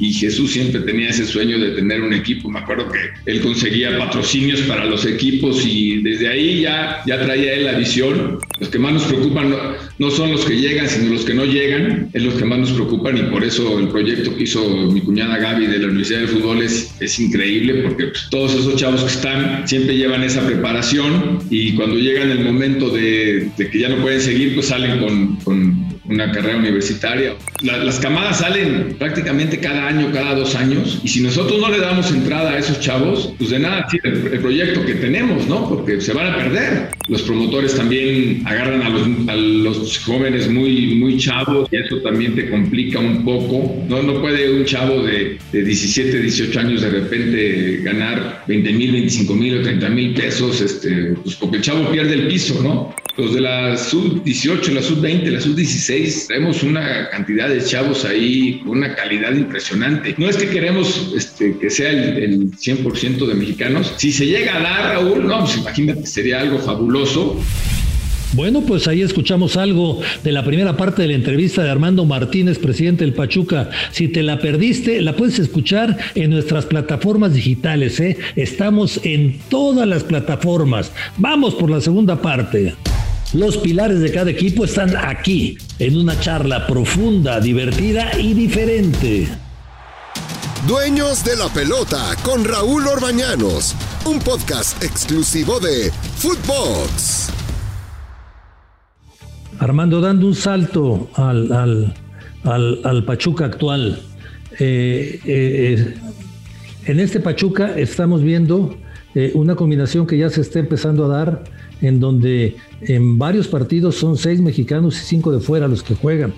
y Jesús siempre tenía ese sueño de tener un equipo. Me acuerdo que él conseguía patrocinios para los equipos y desde ahí ya, ya traía él la visión. Los que más nos preocupan no, son los que llegan, sino los que no llegan, es los que más nos preocupan y por eso el proyecto que hizo mi cuñada Gaby de la Universidad de Fútbol es, es increíble porque pues, todos esos chavos que están siempre llevan esa preparación y cuando llegan el momento de, que ya no pueden seguir, pues salen con, con una carrera universitaria. las camadas salen prácticamente cada año, cada dos años, y si nosotros no le damos entrada a esos chavos, pues de nada sirve el, proyecto que tenemos, ¿no? Porque se van a perder. Los promotores también agarran a los, a los jóvenes muy, muy chavos y eso también te complica un poco. No, no puede un chavo de, de 17, 18 años de repente ganar 20 mil, 25 mil o 30 mil pesos, este, pues porque el chavo pierde el piso, ¿no? Los de la sub-18, la sub-20, la sub-16, tenemos una cantidad de chavos ahí con una calidad impresionante. No es que queremos este, que sea el, 100% de mexicanos. Si se llega a dar, Raúl, no, pues imagínate, sería algo fabuloso. Bueno, pues ahí escuchamos algo de la primera parte de la entrevista de Armando Martínez, presidente del Pachuca. Si te la perdiste, la puedes escuchar en nuestras plataformas digitales. ¿eh? Estamos en todas las plataformas. Vamos por la segunda parte. Los pilares de cada equipo están aquí, en una charla profunda, divertida y diferente. Dueños de la pelota con Raúl Orbañanos, un podcast exclusivo de Footbox. Armando, dando un salto al, al, Pachuca actual. Eh, eh, en este Pachuca estamos viendo eh, una combinación que ya se está empezando a dar en donde en varios partidos son seis mexicanos y cinco de fuera los que juegan.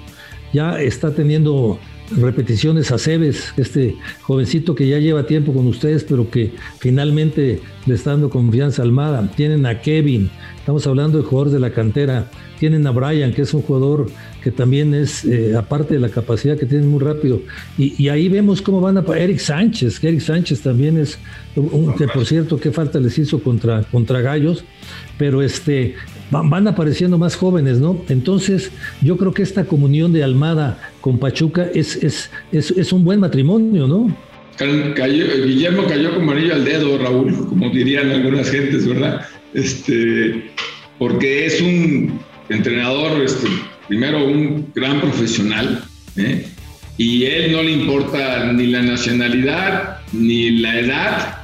Ya está teniendo repeticiones a Cebes, este jovencito que ya lleva tiempo con ustedes, pero que finalmente le está dando confianza Almada. Tienen a Kevin, estamos hablando de jugadores de la cantera. Tienen a Brian, que es un jugador que también es, eh, aparte de la capacidad que tiene muy rápido. Y, ahí vemos cómo van a... Eric Sánchez, que Eric Sánchez también es, un, que por cierto, qué falta les hizo contra, contra Gallos, pero este, van, apareciendo más jóvenes, ¿no? Entonces, yo creo que esta comunión de Almada con Pachuca es, es, es, un buen matrimonio, ¿no? Guillermo cayó como anillo al dedo, Raúl, como dirían algunas gentes, ¿verdad? Este, porque es un entrenador, este, primero un gran profesional, ¿eh? y él no le importa ni la nacionalidad ni la edad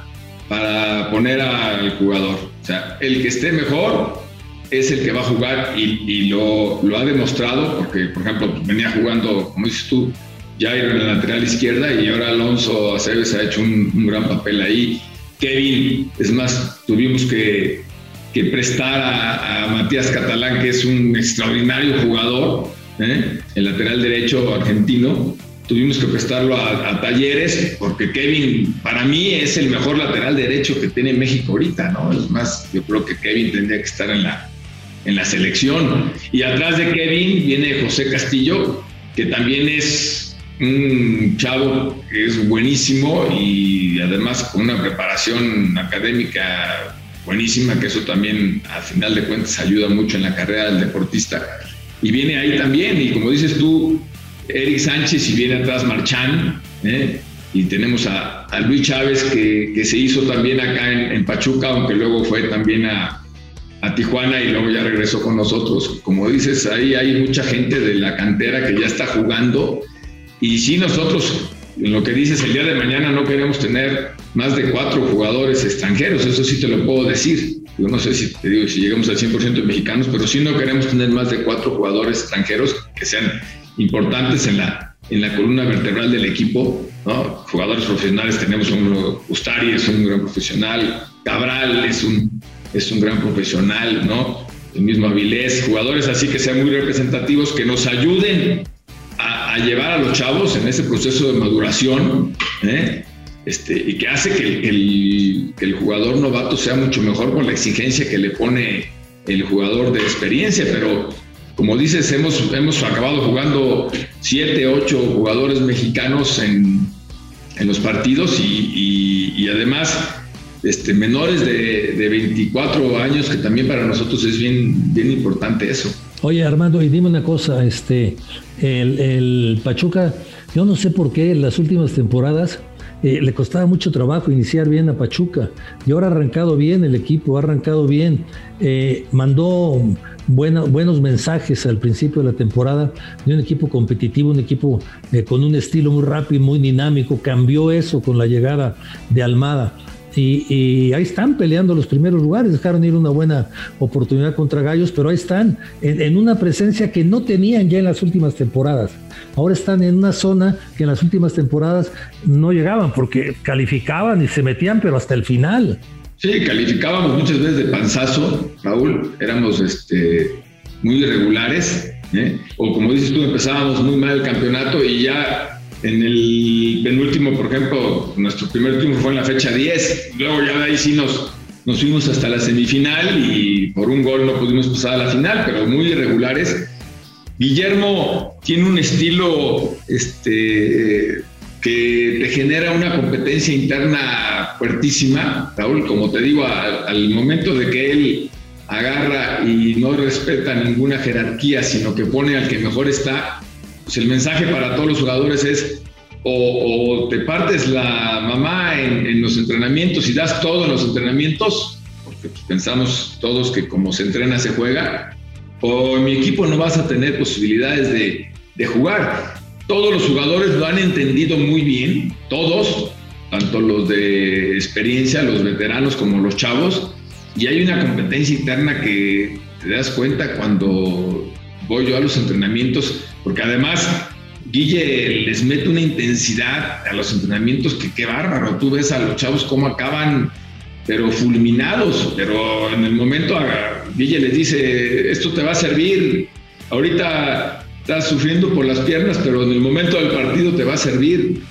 para poner al jugador. O sea, el que esté mejor es el que va a jugar y, lo, ha demostrado porque, por ejemplo, venía jugando, como dices tú, Jairo en la lateral izquierda y ahora Alonso Aceves ha hecho un, gran papel ahí. Kevin, es más, tuvimos que, prestar a, Matías Catalán, que es un extraordinario jugador, ¿eh? el lateral derecho argentino. Tuvimos que prestarlo a, a, Talleres porque Kevin, para mí, es el mejor lateral derecho que tiene México ahorita, ¿no? Es más, yo creo que Kevin tendría que estar en la, en la selección. Y atrás de Kevin viene José Castillo, que también es un chavo que es buenísimo y además con una preparación académica buenísima, que eso también a final de cuentas ayuda mucho en la carrera del deportista. Y viene ahí también, y como dices tú, Eric Sánchez y viene atrás Marchán, ¿eh? y tenemos a, Luis Chávez que, se hizo también acá en Pachuca, aunque luego fue también a, a Tijuana y luego ya regresó con nosotros. Como dices, ahí hay mucha gente de la cantera que ya está jugando y si nosotros, en lo que dices, el día de mañana no queremos tener más de cuatro jugadores extranjeros, eso sí te lo puedo decir. Yo no sé si te digo si llegamos al 100% de mexicanos, pero sí no queremos tener más de cuatro jugadores extranjeros que sean importantes en la, en la columna vertebral del equipo. ¿no? Jugadores profesionales tenemos un Ustari, es un gran profesional, Cabral es un es un gran profesional, ¿no? El mismo Avilés, jugadores así que sean muy representativos, que nos ayuden a, llevar a los chavos en ese proceso de maduración, ¿eh? este, y que hace que el, el, jugador novato sea mucho mejor con la exigencia que le pone el jugador de experiencia, pero como dices, hemos, hemos acabado jugando siete, ocho jugadores mexicanos en, en los partidos y, y además este, menores de, de, 24 años, que también para nosotros es bien, importante eso. Oye, Armando, y dime una cosa, este, el, Pachuca Yo no sé por qué en las últimas temporadas eh, le costaba mucho trabajo iniciar bien a Pachuca y ahora ha arrancado bien el equipo, ha arrancado bien, eh, mandó buenos mensajes al principio de la temporada de un equipo competitivo, un equipo eh, con un estilo muy rápido, muy dinámico, cambió eso con la llegada de Almada. Y, ahí están peleando los primeros lugares, dejaron ir una buena oportunidad contra Gallos, pero ahí están en, una presencia que no tenían ya en las últimas temporadas. Ahora están en una zona que en las últimas temporadas no llegaban porque calificaban y se metían, pero hasta el final. Sí, calificábamos muchas veces de panzazo, Raúl, éramos este, muy irregulares, ¿eh? o como dices tú, empezábamos muy mal el campeonato y ya en el penúltimo, por ejemplo, nuestro primer triunfo fue en la fecha 10. Luego ya de ahí sí nos, nos fuimos hasta la semifinal y por un gol no pudimos pasar a la final, pero muy irregulares. Guillermo tiene un estilo este, que te genera una competencia interna fuertísima, Raúl, como te digo, al momento de que él agarra y no respeta ninguna jerarquía, sino que pone al que mejor está, pues el mensaje para todos los jugadores es o, te partes la mamá en, los entrenamientos y das todo en los entrenamientos, porque pues, pensamos todos que como se entrena se juega, o en mi equipo no vas a tener posibilidades de, de jugar. Todos los jugadores lo han entendido muy bien, todos, tanto los de experiencia, los veteranos como los chavos, y hay una competencia interna que te das cuenta cuando voy yo a los entrenamientos, porque además Guille les mete una intensidad a los entrenamientos que qué bárbaro. Tú ves a los chavos cómo acaban, pero fulminados, pero en el momento Guille les dice, esto te va a servir, ahorita estás sufriendo por las piernas, pero en el momento del partido te va a servir.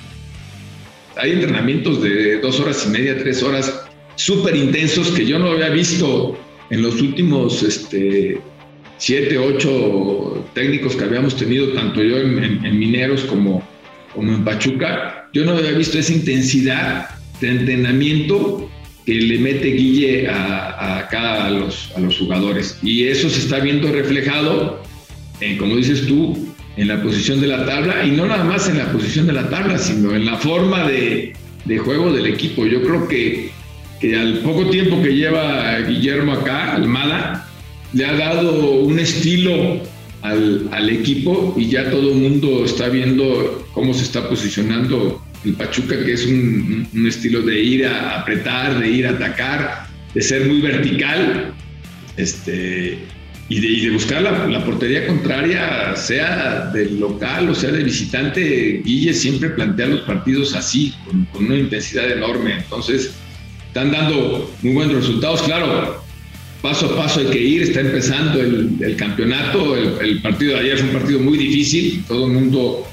Hay entrenamientos de dos horas y media, tres horas, súper intensos que yo no había visto en los últimos este, siete, ocho técnicos que habíamos tenido, tanto yo en, Mineros como, como en Pachuca, yo no había visto esa intensidad de entrenamiento que le mete Guille a, a los, a los jugadores. Y eso se está viendo reflejado, en, como dices tú, en la posición de la tabla, y no nada más en la posición de la tabla, sino en la forma de, de juego del equipo. Yo creo que, que al poco tiempo que lleva Guillermo acá, Almada, le ha dado un estilo al, equipo y ya todo el mundo está viendo cómo se está posicionando el Pachuca, que es un, estilo de ir a apretar, de ir a atacar, de ser muy vertical este, y, de, buscar la, portería contraria, sea del local o sea de visitante. Guille siempre plantea los partidos así, con, con una intensidad enorme. Entonces, están dando muy buenos resultados. Claro, paso a paso hay que ir, está empezando el, campeonato, el, partido de ayer fue un partido muy difícil, todo el mundo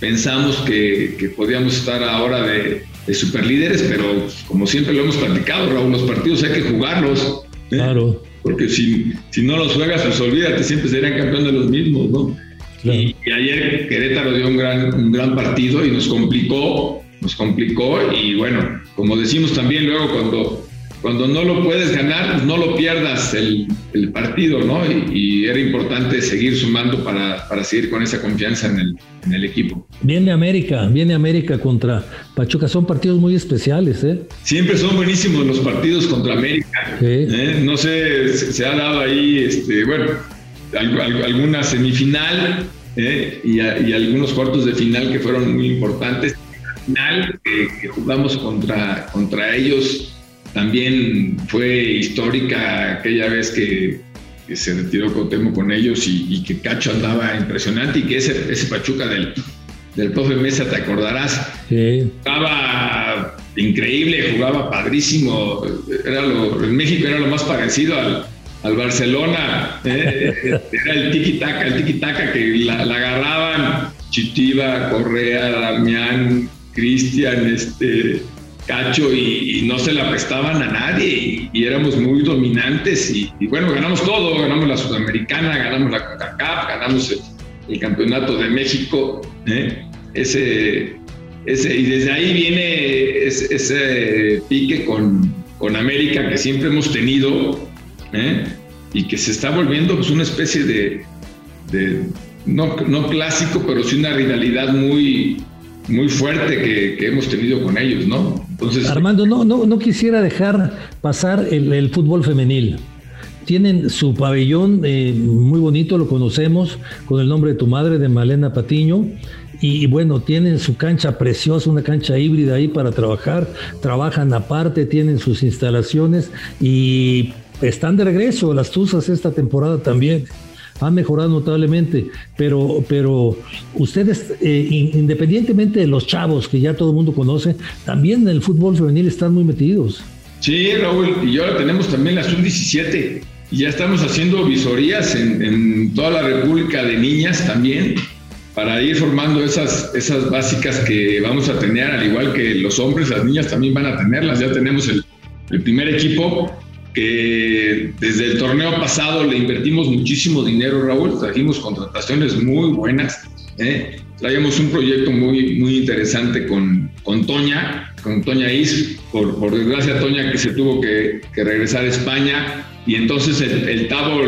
pensamos que, podíamos estar ahora de, de superlíderes, pero como siempre lo hemos platicado, Raúl, los partidos hay que jugarlos. ¿eh? Claro. Porque si, si no los juegas, pues olvídate, siempre serían campeón de los mismos, ¿no? Y, ayer Querétaro dio un gran, un gran partido y nos complicó, nos complicó y bueno, como decimos también luego cuando cuando no lo puedes ganar, pues no lo pierdas el, partido, ¿no? Y, era importante seguir sumando para, seguir con esa confianza en el, equipo. Viene América, viene América contra Pachuca, son partidos muy especiales, ¿eh? Siempre son buenísimos los partidos contra América. ¿eh? No sé, se, ha dado ahí, este, bueno, alguna semifinal ¿eh? y, algunos cuartos de final que fueron muy importantes. Final que, jugamos contra, contra ellos también fue histórica aquella vez que, se retiró Cotemo con ellos y, que Cacho andaba impresionante y que ese, ese Pachuca del, del profe Mesa, te acordarás, jugaba increíble, jugaba padrísimo, era lo, en México era lo más parecido al, Barcelona, ¿eh? era el tiki-taka, el tiki-taka que la, la, agarraban. Chitiva, Correa, Damián, Cristian, este, Cacho y, no se la prestaban a nadie y, éramos muy dominantes y, bueno, ganamos todo, ganamos la Sudamericana, ganamos la CONCACAF, ganamos el, Campeonato de México, ¿eh? ese, ese, y desde ahí viene ese, pique con, con, América que siempre hemos tenido ¿eh? y que se está volviendo pues, una especie de, no, no clásico, pero sí una rivalidad muy, muy fuerte que, hemos tenido con ellos, ¿no? Armando, no, no, no quisiera dejar pasar el, fútbol femenil. Tienen su pabellón eh, muy bonito, lo conocemos, con el nombre de tu madre, de Malena Patiño. Y bueno, tienen su cancha preciosa, una cancha híbrida ahí para trabajar. Trabajan aparte, tienen sus instalaciones y están de regreso. Las Tuzas esta temporada también ha mejorado notablemente, pero, pero ustedes, eh, independientemente de los chavos que ya todo el mundo conoce, también en el fútbol femenil están muy metidos. Sí, Raúl, y ahora tenemos también la sub-17 y ya estamos haciendo visorías en, toda la República de Niñas también para ir formando esas, esas básicas que vamos a tener, al igual que los hombres, las niñas también van a tenerlas. Ya tenemos el, el primer equipo que desde el torneo pasado le invertimos muchísimo dinero, Raúl, trajimos contrataciones muy buenas. ¿eh? Traíamos un proyecto muy, muy interesante con, con Toña, con Toña Is, por, por desgracia Toña que se tuvo que, que regresar a España y entonces el, el Tavo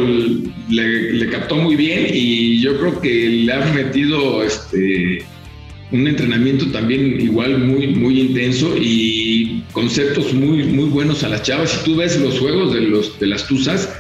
le, le, captó muy bien y yo creo que le ha metido este, un entrenamiento también igual muy, muy intenso y conceptos muy, muy buenos a las chavas. Si tú ves los juegos de, los, de las Tuzas,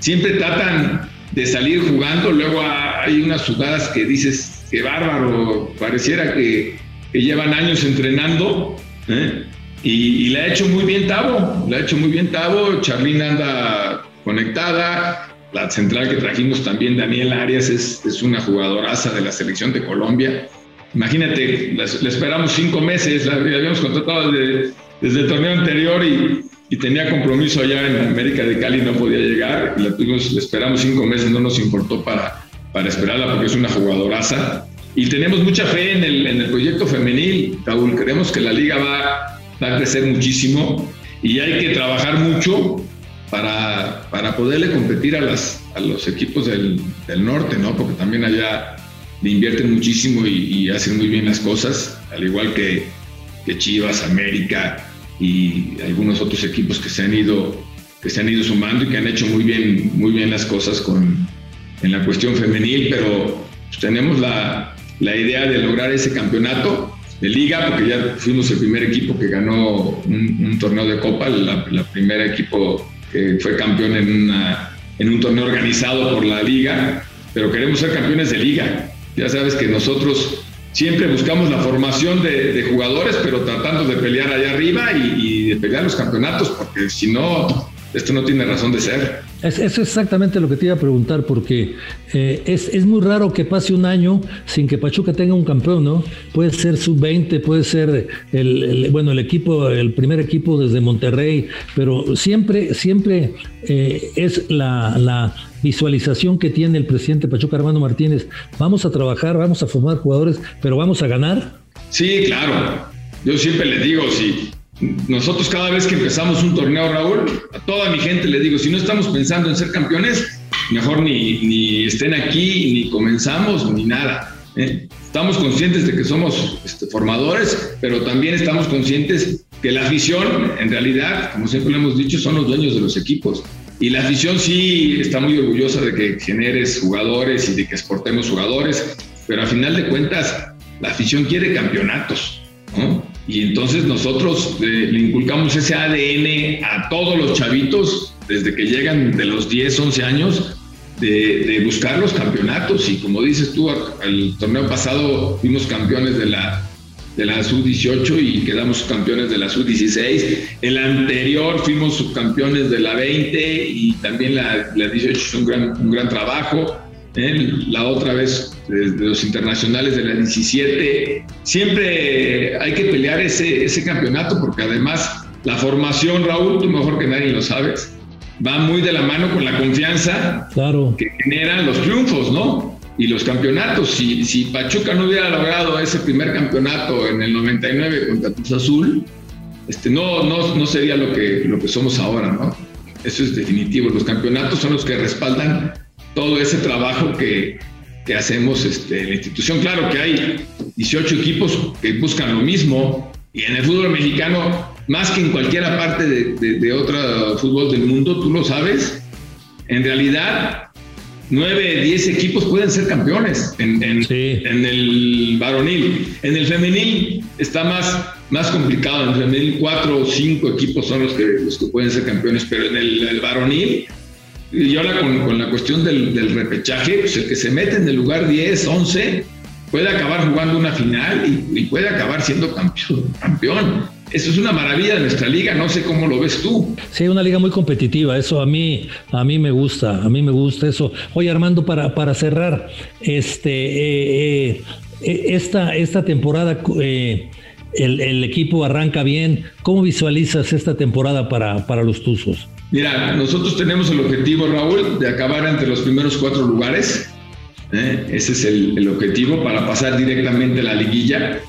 siempre tratan de salir jugando, luego hay unas jugadas que dices, que bárbaro, pareciera que, llevan años entrenando, ¿eh? y, la ha hecho muy bien Tavo, la ha hecho muy bien Tavo, Charlina anda conectada, la central que trajimos también, Daniel Arias, es, es una jugadoraza de la selección de Colombia, Imagínate, le esperamos cinco meses, la habíamos contratado desde, el torneo anterior y, tenía compromiso allá en América de Cali, no podía llegar, y la tuvimos, le esperamos cinco meses, no nos importó para, para esperarla porque es una jugadoraza. Y tenemos mucha fe en el, en el proyecto femenil, Raúl, creemos que la liga va, va, a crecer muchísimo y hay que trabajar mucho para, para poderle competir a, las, a los equipos del, del norte, ¿no? Porque también allá le invierten muchísimo y, hacen muy bien las cosas, al igual que, Chivas, América y algunos otros equipos que se han ido que se han ido sumando y que han hecho muy bien muy bien las cosas con en la cuestión femenil, pero pues, tenemos la, idea de lograr ese campeonato de liga, porque ya fuimos el primer equipo que ganó un, torneo de copa, la, la equipo que fue campeón en, en un torneo organizado por la liga, pero queremos ser campeones de liga. Ya sabes que nosotros siempre buscamos la formación de, jugadores, pero tratando de pelear allá arriba y, de pelear los campeonatos, porque si no, esto no tiene razón de ser. Es, es exactamente lo que te iba a preguntar, porque eh, es, muy raro que pase un año sin que Pachuca tenga un campeón, ¿no? Puede ser sub-20, puede ser el, bueno, el equipo, el primer equipo desde Monterrey, pero siempre, siempre eh, es la, visualización que tiene el presidente Pachuca Armando Martínez. Vamos a trabajar, vamos a formar jugadores, pero vamos a ganar. Sí, claro. Yo siempre le digo, si nosotros cada vez que empezamos un torneo, Raúl, a toda mi gente le digo, si no estamos pensando en ser campeones, mejor ni, ni estén aquí, ni comenzamos, ni nada. ¿eh? Estamos conscientes de que somos este, formadores, pero también estamos conscientes que la afición, en realidad, como siempre lo hemos dicho, son los dueños de los equipos. Y la afición sí está muy orgullosa de que generes jugadores y de que exportemos jugadores, pero a final de cuentas la afición quiere campeonatos, ¿no? Y entonces nosotros eh, le inculcamos ese ADN a todos los chavitos desde que llegan de los 10, 11 años de, de buscar los campeonatos. Y como dices tú, el torneo pasado fuimos campeones de la de la sub-18 y quedamos campeones de la sub-16. El anterior fuimos subcampeones de la 20 y también la, la 18 es un gran, un gran trabajo. ¿Eh? La otra vez de, los internacionales de la 17. Siempre hay que pelear ese, ese campeonato porque además la formación, Raúl, tú mejor que nadie lo sabes, va muy de la mano con la confianza claro. que generan los triunfos, ¿no? y los campeonatos. Si, si Pachuca no hubiera logrado ese primer campeonato en el 99 contra Cruz Azul, este, no, no, no sería lo que, lo que somos ahora, ¿no? Eso es definitivo. Los campeonatos son los que respaldan todo ese trabajo que, que hacemos este, en la institución. Claro que hay 18 equipos que buscan lo mismo y en el fútbol mexicano, más que en cualquier parte de, de, de otro fútbol del mundo, tú lo sabes, en realidad nueve, diez equipos pueden ser campeones en, en, el varonil. En el femenil está más, más complicado. En el femenil, cuatro o cinco equipos son los que, los que pueden ser campeones, pero en el, varonil, y ahora con, con la cuestión del, del, repechaje, pues el que se mete en el lugar 10, 11, puede acabar jugando una final y, puede acabar siendo campeón. campeón. Eso es una maravilla de nuestra liga, no sé cómo lo ves tú. Sí, una liga muy competitiva, eso a mí, a mí me gusta, a mí me gusta eso. Oye, Armando, para, para cerrar, este, eh, eh, esta, esta temporada eh, el, equipo arranca bien. ¿Cómo visualizas esta temporada para, para los Tuzos? Mira, nosotros tenemos el objetivo, Raúl, de acabar entre los primeros cuatro lugares. Ese es el, el, objetivo para pasar directamente a la liguilla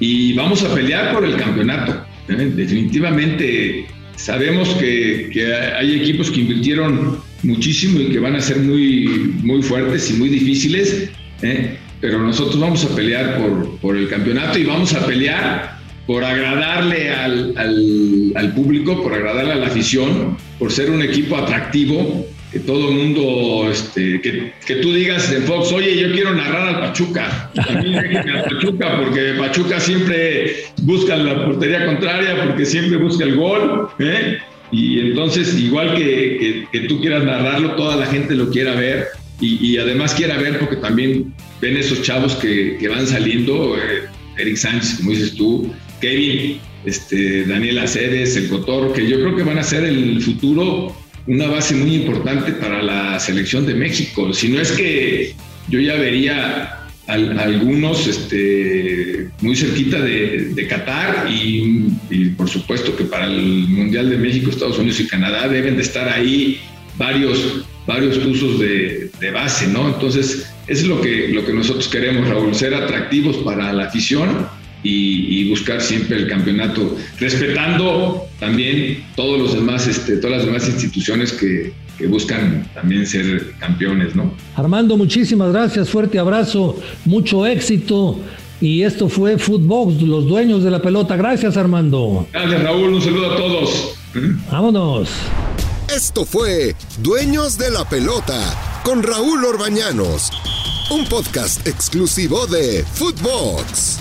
y vamos a pelear por el campeonato. ¿eh? Definitivamente sabemos que, hay equipos que invirtieron muchísimo y que van a ser muy, muy fuertes y muy difíciles, ¿eh? pero nosotros vamos a pelear por, por, el campeonato y vamos a pelear por agradarle al, al público, por agradarle a la afición, por ser un equipo atractivo que todo el mundo, este, que, que, tú digas en Fox, oye, yo quiero narrar al Pachuca. Mí al Pachuca, porque Pachuca siempre busca la portería contraria, porque siempre busca el gol. ¿eh? Y entonces, igual que, que, tú quieras narrarlo, toda la gente lo quiera ver. Y, y además quiera ver porque también ven esos chavos que, que van saliendo, eh, Eric Sánchez, como dices tú, Kevin, este, Daniel Acedes, el Cotor, que yo creo que van a ser el futuro una base muy importante para la selección de México. Si no es que yo ya vería algunos este, muy cerquita de, Qatar y, por supuesto que para el Mundial de México, Estados Unidos y Canadá deben de estar ahí varios, varios usos de, base, ¿no? Entonces, es lo que, lo que nosotros queremos, Raúl, ser atractivos para la afición y, buscar siempre el campeonato, respetando también todos los demás, este, todas las demás instituciones que, que buscan también ser campeones, ¿no? Armando, muchísimas gracias, fuerte abrazo, mucho éxito. Y esto fue Footbox, los dueños de la pelota. Gracias, Armando. Gracias, Raúl. Un saludo a todos. Vámonos. Esto fue Dueños de la Pelota con Raúl Orbañanos, un podcast exclusivo de Footbox.